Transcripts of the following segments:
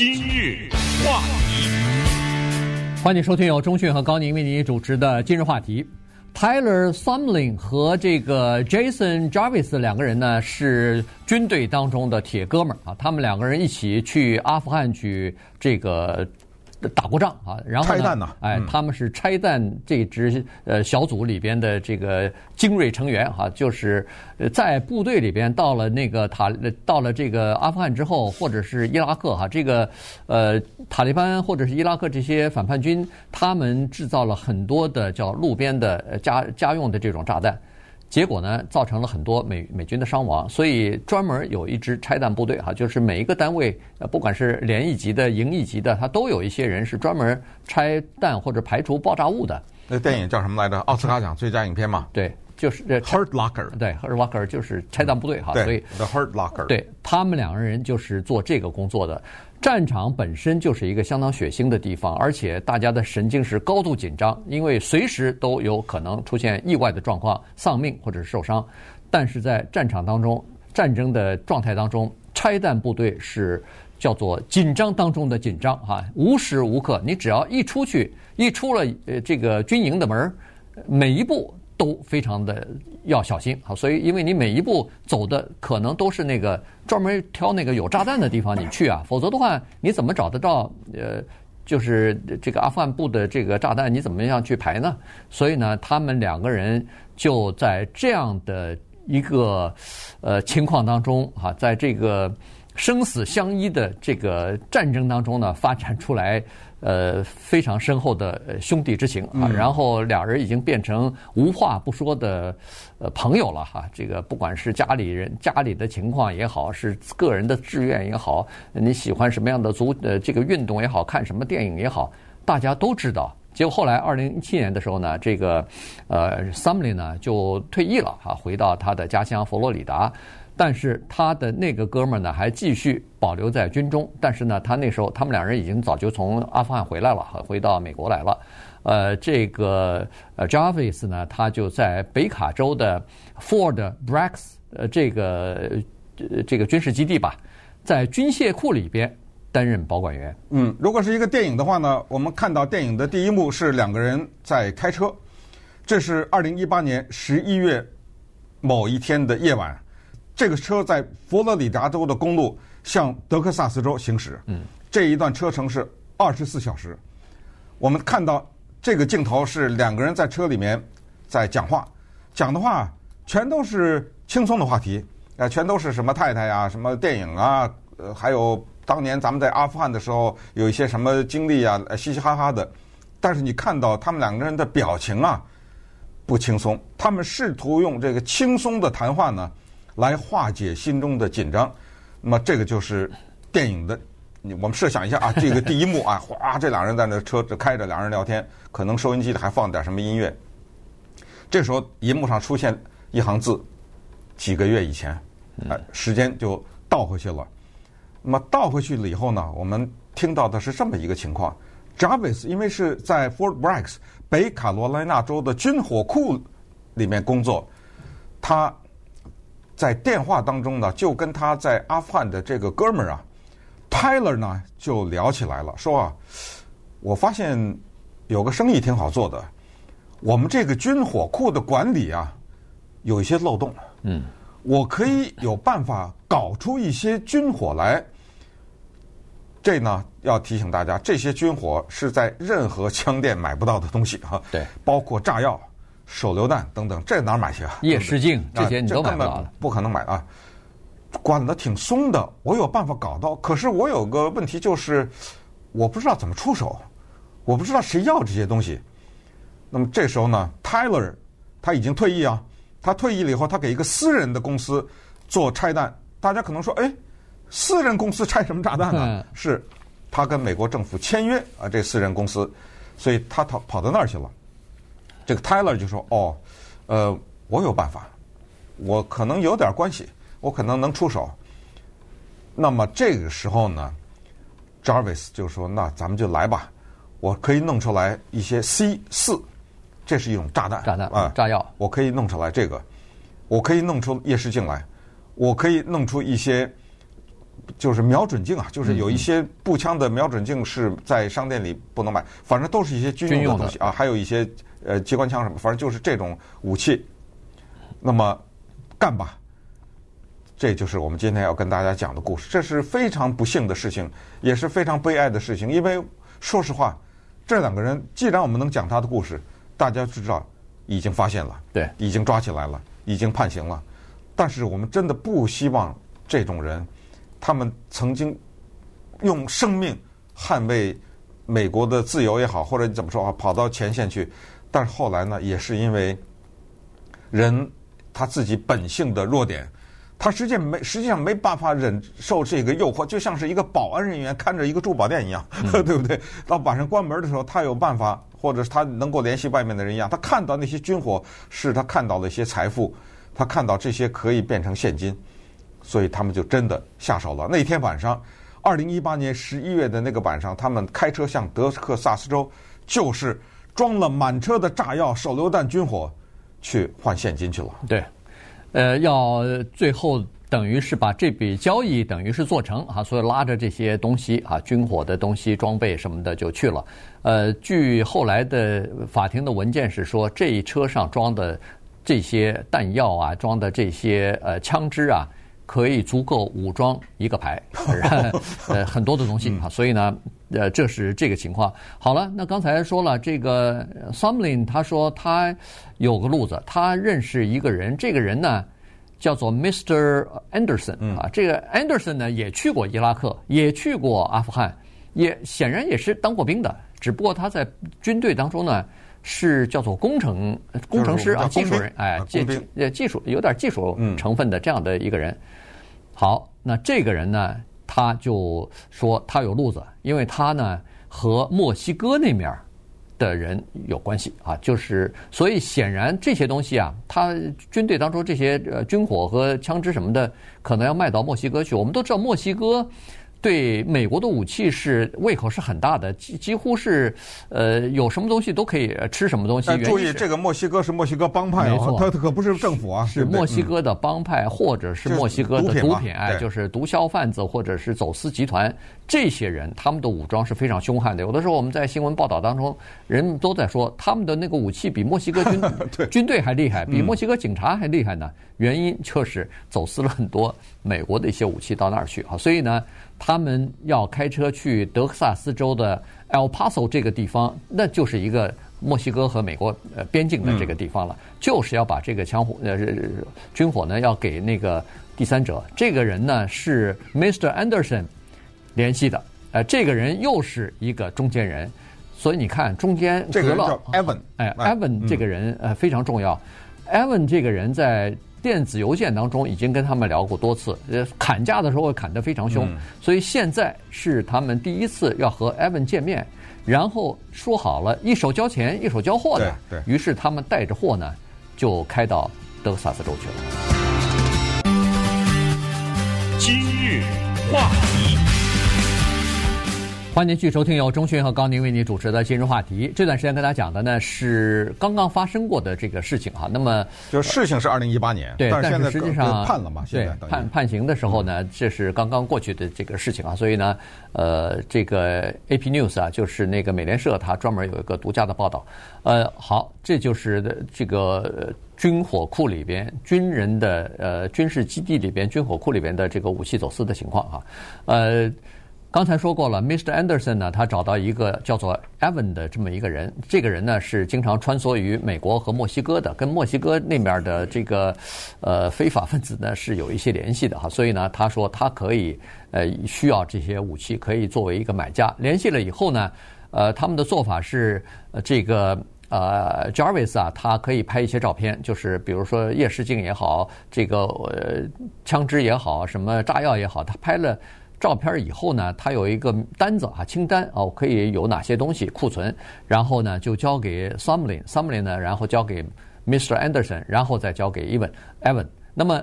今日话题，欢迎收听由中讯和高宁为您主持的今日话题。Tyler Sumlin 和这个 Jason Jarvis 两个人呢，是军队当中的铁哥们儿啊，他们两个人一起去阿富汗去这个。打过仗啊，然后呢，呢哎，他们是拆弹这支呃小组里边的这个精锐成员哈，就是在部队里边到了那个塔到了这个阿富汗之后，或者是伊拉克哈，这个呃塔利班或者是伊拉克这些反叛军，他们制造了很多的叫路边的家家用的这种炸弹。结果呢，造成了很多美美军的伤亡，所以专门有一支拆弹部队哈，就是每一个单位，呃，不管是连一级的、营一级的，他都有一些人是专门拆弹或者排除爆炸物的。那电影叫什么来着？奥斯卡奖最佳影片嘛？对，就是《Hurt Locker》。对，《Hurt Locker》就是拆弹部队哈，所以《The Hurt Locker》。对，他们两个人就是做这个工作的。战场本身就是一个相当血腥的地方，而且大家的神经是高度紧张，因为随时都有可能出现意外的状况，丧命或者是受伤。但是在战场当中，战争的状态当中，拆弹部队是叫做紧张当中的紧张哈，无时无刻，你只要一出去，一出了呃这个军营的门，每一步。都非常的要小心啊，所以因为你每一步走的可能都是那个专门挑那个有炸弹的地方你去啊，否则的话你怎么找得到？呃，就是这个阿富汗部的这个炸弹你怎么样去排呢？所以呢，他们两个人就在这样的一个呃情况当中啊，在这个生死相依的这个战争当中呢，发展出来。呃，非常深厚的兄弟之情啊，然后俩人已经变成无话不说的呃朋友了哈。这个不管是家里人家里的情况也好，是个人的志愿也好，你喜欢什么样的足呃这个运动也好，看什么电影也好，大家都知道。结果后来二零一七年的时候呢，这个呃 Sumlin 呢就退役了哈，回到他的家乡佛罗里达。但是他的那个哥们儿呢，还继续保留在军中。但是呢，他那时候他们两人已经早就从阿富汗回来了，回到美国来了。呃，这个呃，Javis 呢，他就在北卡州的 Ford Brax 呃这个呃这个军事基地吧，在军械库里边担任保管员。嗯，如果是一个电影的话呢，我们看到电影的第一幕是两个人在开车，这是二零一八年十一月某一天的夜晚。这个车在佛罗里达州的公路向德克萨斯州行驶，嗯，这一段车程是二十四小时。我们看到这个镜头是两个人在车里面在讲话，讲的话全都是轻松的话题，啊，全都是什么太太呀、啊，什么电影啊，呃，还有当年咱们在阿富汗的时候有一些什么经历啊，嘻嘻哈哈的。但是你看到他们两个人的表情啊，不轻松，他们试图用这个轻松的谈话呢。来化解心中的紧张，那么这个就是电影的。我们设想一下啊，这个第一幕啊，哗，这两人在那车这开着，两人聊天，可能收音机里还放点什么音乐。这时候，荧幕上出现一行字：几个月以前，哎，时间就倒回去了。那么倒回去了以后呢，我们听到的是这么一个情况：Jarvis 因为是在 Fort Bragg 北卡罗来纳州的军火库里面工作，他。在电话当中呢，就跟他在阿富汗的这个哥们儿啊，Tyler 呢就聊起来了，说啊，我发现有个生意挺好做的，我们这个军火库的管理啊，有一些漏洞，嗯，我可以有办法搞出一些军火来。这呢要提醒大家，这些军火是在任何枪店买不到的东西哈，对，包括炸药。手榴弹等等，这哪儿买去啊？夜视镜这些你都买不到了，不可能买啊！管得挺松的，我有办法搞到。可是我有个问题就是，我不知道怎么出手，我不知道谁要这些东西。那么这时候呢，Tyler 他已经退役啊，他退役了以后，他给一个私人的公司做拆弹。大家可能说，哎，私人公司拆什么炸弹呢？嗯、是，他跟美国政府签约啊，这私人公司，所以他跑跑到那儿去了。这个 Tyler 就说：“哦，呃，我有办法，我可能有点关系，我可能能出手。那么这个时候呢，Jarvis 就说：‘那咱们就来吧，我可以弄出来一些 C 四，这是一种炸弹，炸弹啊，炸药，我可以弄出来这个，我可以弄出夜视镜来，我可以弄出一些就是瞄准镜啊，就是有一些步枪的瞄准镜是在商店里不能买，反正都是一些军用的东西啊，还有一些呃机关枪什么，反正就是这种武器。那么干吧，这就是我们今天要跟大家讲的故事。这是非常不幸的事情，也是非常悲哀的事情。因为说实话，这两个人既然我们能讲他的故事，大家就知道已经发现了，对，已经抓起来了，已经判刑了。但是我们真的不希望这种人。他们曾经用生命捍卫美国的自由也好，或者你怎么说啊，跑到前线去。但是后来呢，也是因为人他自己本性的弱点，他实际没实际上没办法忍受这个诱惑，就像是一个保安人员看着一个珠宝店一样，嗯、对不对？到晚上关门的时候，他有办法，或者是他能够联系外面的人一样，他看到那些军火是他看到的一些财富，他看到这些可以变成现金。所以他们就真的下手了。那天晚上，二零一八年十一月的那个晚上，他们开车向德克萨斯州，就是装了满车的炸药、手榴弹、军火，去换现金去了。对，呃，要最后等于是把这笔交易等于是做成啊，所以拉着这些东西啊，军火的东西、装备什么的就去了。呃，据后来的法庭的文件是说，这一车上装的这些弹药啊，装的这些呃枪支啊。可以足够武装一个排，呃，很多的东西啊，所以呢，呃，这是这个情况。好了，那刚才说了，这个 Sumlin 他说他有个路子，他认识一个人，这个人呢叫做 Mr. Anderson 啊，这个 Anderson 呢也去过伊拉克，也去过阿富汗，也显然也是当过兵的，只不过他在军队当中呢。是叫做工程工程师啊，技术人，哎，技呃技术有点技术成分的这样的一个人。好，那这个人呢，他就说他有路子，因为他呢和墨西哥那面的人有关系啊，就是所以显然这些东西啊，他军队当中这些军火和枪支什么的，可能要卖到墨西哥去。我们都知道墨西哥。对美国的武器是胃口是很大的，几几乎是呃有什么东西都可以吃什么东西。注意，这个墨西哥是墨西哥帮派，没错，它可不是政府啊，是墨西哥的帮派或者是墨西哥的毒品，哎，就是毒枭贩子或者是走私集团，这些人他们的武装是非常凶悍的。有的时候我们在新闻报道当中，人都在说他们的那个武器比墨西哥军 军队还厉害，比墨西哥警察还厉害呢。原因就是走私了很多美国的一些武器到那儿去啊，所以呢。他们要开车去德克萨斯州的 El Paso 这个地方，那就是一个墨西哥和美国呃边境的这个地方了，就是要把这个枪火呃军火呢要给那个第三者。这个人呢是 Mr. Anderson 联系的，呃，这个人又是一个中间人，所以你看中间这个人叫 Evan，哎，Evan 这个人呃非常重要，Evan 这个人在。电子邮件当中已经跟他们聊过多次，呃，砍价的时候砍得非常凶，嗯、所以现在是他们第一次要和 Evan 见面，然后说好了一手交钱一手交货的，对，于是他们带着货呢就开到德克萨斯州去了。今日话题。欢迎您继续收听由钟迅和高宁为您主持的今日话题。这段时间跟大家讲的呢是刚刚发生过的这个事情哈。那么就事情是二零一八年，对，但是实际上判了嘛？现在对，判判刑的时候呢，这是刚刚过去的这个事情啊。所以呢，呃，这个 AP News 啊，就是那个美联社，它专门有一个独家的报道。呃，好，这就是这个军火库里边军人的呃军事基地里边军火库里边的这个武器走私的情况啊，呃。刚才说过了，Mr. Anderson 呢，他找到一个叫做 Evan 的这么一个人。这个人呢是经常穿梭于美国和墨西哥的，跟墨西哥那边的这个呃非法分子呢是有一些联系的哈。所以呢，他说他可以呃需要这些武器，可以作为一个买家。联系了以后呢，呃，他们的做法是这个呃 Jarvis 啊，他可以拍一些照片，就是比如说夜视镜也好，这个呃枪支也好，什么炸药也好，他拍了。照片以后呢，他有一个单子啊，清单哦，可以有哪些东西库存，然后呢就交给 Sumlin，Sumlin 呢，然后交给 Mr. Anderson，然后再交给 Evan，Evan。那么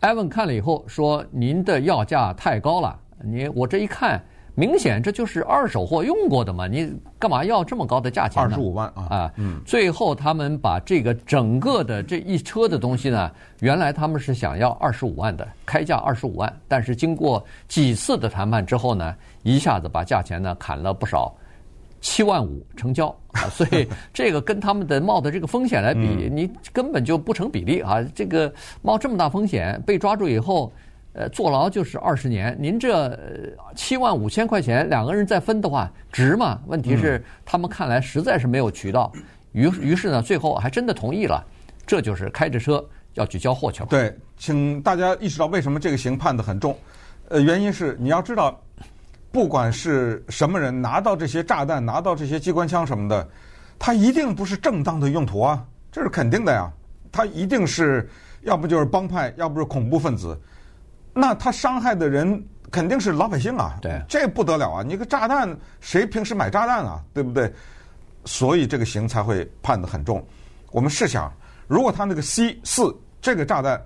Evan 看了以后说：“您的要价太高了，你我这一看明显这就是二手货用过的嘛，你干嘛要这么高的价钱呢？二十五万啊！啊，嗯，最后他们把这个整个的这一车的东西呢，原来他们是想要二十五万的，开价二十五万，但是经过几次的谈判之后呢，一下子把价钱呢砍了不少，七万五成交啊！所以这个跟他们的冒的这个风险来比，你根本就不成比例啊！这个冒这么大风险被抓住以后。呃，坐牢就是二十年。您这七万五千块钱，两个人再分的话，值吗？问题是他们看来实在是没有渠道，于于是呢，最后还真的同意了。这就是开着车要去交货去了。对，请大家意识到为什么这个刑判得很重。呃，原因是你要知道，不管是什么人拿到这些炸弹、拿到这些机关枪什么的，他一定不是正当的用途啊，这是肯定的呀。他一定是要不就是帮派，要不是恐怖分子。那他伤害的人肯定是老百姓啊，对，这不得了啊！你个炸弹，谁平时买炸弹啊？对不对？所以这个刑才会判得很重。我们试想，如果他那个 C 四这个炸弹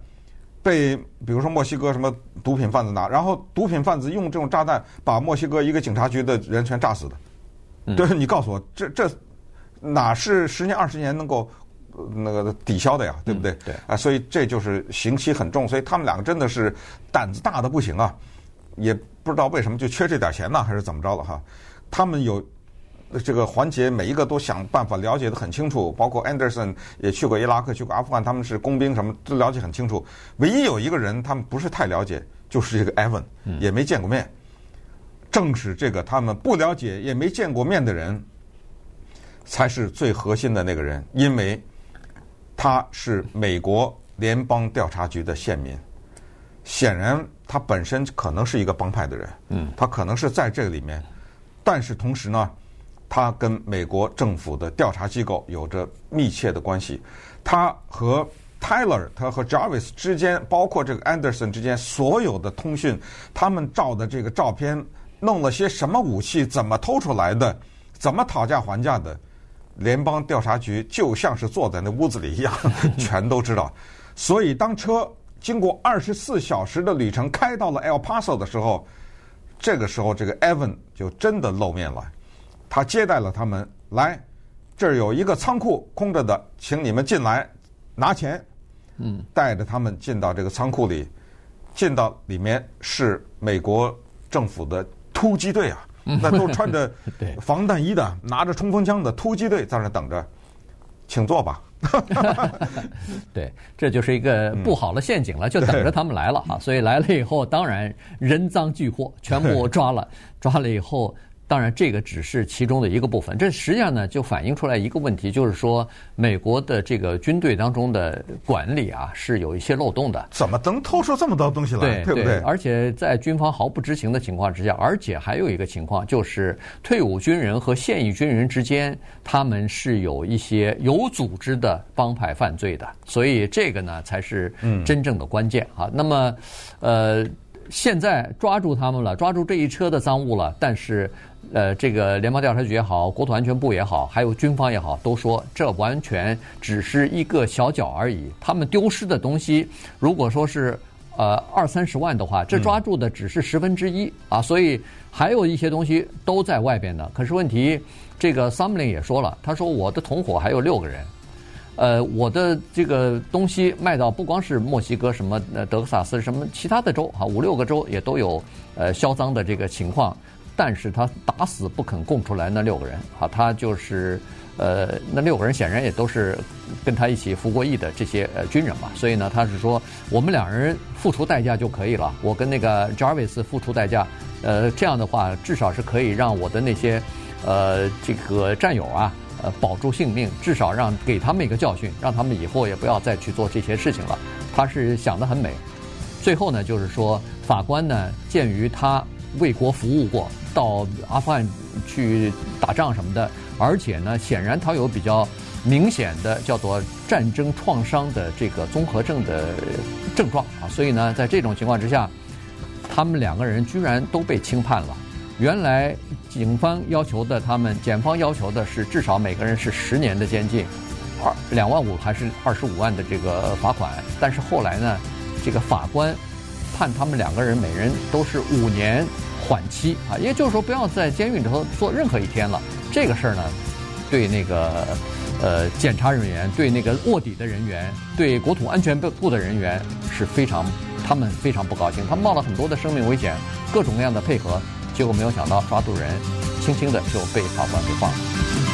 被比如说墨西哥什么毒品贩子拿，然后毒品贩子用这种炸弹把墨西哥一个警察局的人全炸死的，对，你告诉我，这这哪是十年二十年能够？那个抵消的呀，对不对？嗯、对啊，所以这就是刑期很重，所以他们两个真的是胆子大的不行啊，也不知道为什么就缺这点钱呢，还是怎么着了哈？他们有这个环节，每一个都想办法了解的很清楚，包括 Anderson 也去过伊拉克，去过阿富汗，他们是工兵，什么都了解很清楚。唯一有一个人他们不是太了解，就是这个 Evan，也没见过面。正是这个他们不了解也没见过面的人，才是最核心的那个人，因为。他是美国联邦调查局的县民，显然他本身可能是一个帮派的人，嗯，他可能是在这个里面，但是同时呢，他跟美国政府的调查机构有着密切的关系。他和 Tyler，他和 Jarvis 之间，包括这个 Anderson 之间所有的通讯，他们照的这个照片，弄了些什么武器，怎么偷出来的，怎么讨价还价的。联邦调查局就像是坐在那屋子里一样，全都知道。所以当车经过二十四小时的旅程开到了 El Paso 的时候，这个时候这个 Evan 就真的露面了。他接待了他们，来，这儿有一个仓库空着的，请你们进来拿钱。嗯，带着他们进到这个仓库里，进到里面是美国政府的突击队啊。那都穿着 防弹衣的，拿着冲锋枪的突击队在那等着，请坐吧。对，这就是一个布好了陷阱了，就等着他们来了哈。所以来了以后，当然人赃俱获，全部抓了，抓了以后。当然，这个只是其中的一个部分。这实际上呢，就反映出来一个问题，就是说，美国的这个军队当中的管理啊，是有一些漏洞的。怎么能偷出这么多东西来？对，对不对？而且在军方毫不知情的情况之下，而且还有一个情况，就是退伍军人和现役军人之间，他们是有一些有组织的帮派犯罪的。所以这个呢，才是真正的关键啊。嗯、那么，呃，现在抓住他们了，抓住这一车的赃物了，但是。呃，这个联邦调查局也好，国土安全部也好，还有军方也好，都说这完全只是一个小角而已。他们丢失的东西，如果说是呃二三十万的话，这抓住的只是十分之一啊。所以还有一些东西都在外边呢。可是问题，这个 Sumlin 也说了，他说我的同伙还有六个人，呃，我的这个东西卖到不光是墨西哥，什么德克萨斯，什么其他的州啊，五六个州也都有呃销赃的这个情况。但是他打死不肯供出来那六个人啊，他就是呃，那六个人显然也都是跟他一起服过役的这些呃军人嘛，所以呢，他是说我们两人付出代价就可以了，我跟那个 Jarvis 付出代价，呃，这样的话至少是可以让我的那些呃这个战友啊呃保住性命，至少让给他们一个教训，让他们以后也不要再去做这些事情了。他是想得很美。最后呢，就是说法官呢，鉴于他为国服务过。到阿富汗去打仗什么的，而且呢，显然他有比较明显的叫做战争创伤的这个综合症的症状啊，所以呢，在这种情况之下，他们两个人居然都被轻判了。原来警方要求的，他们检方要求的是至少每个人是十年的监禁，二两万五还是二十五万的这个罚款，但是后来呢，这个法官判他们两个人每人都是五年。缓期啊，也就是说不要在监狱里头做任何一天了。这个事儿呢，对那个呃检察人员、对那个卧底的人员、对国土安全部的人员是非常，他们非常不高兴，他们冒了很多的生命危险，各种各样的配合，结果没有想到抓住人，轻轻的就被法官给放了。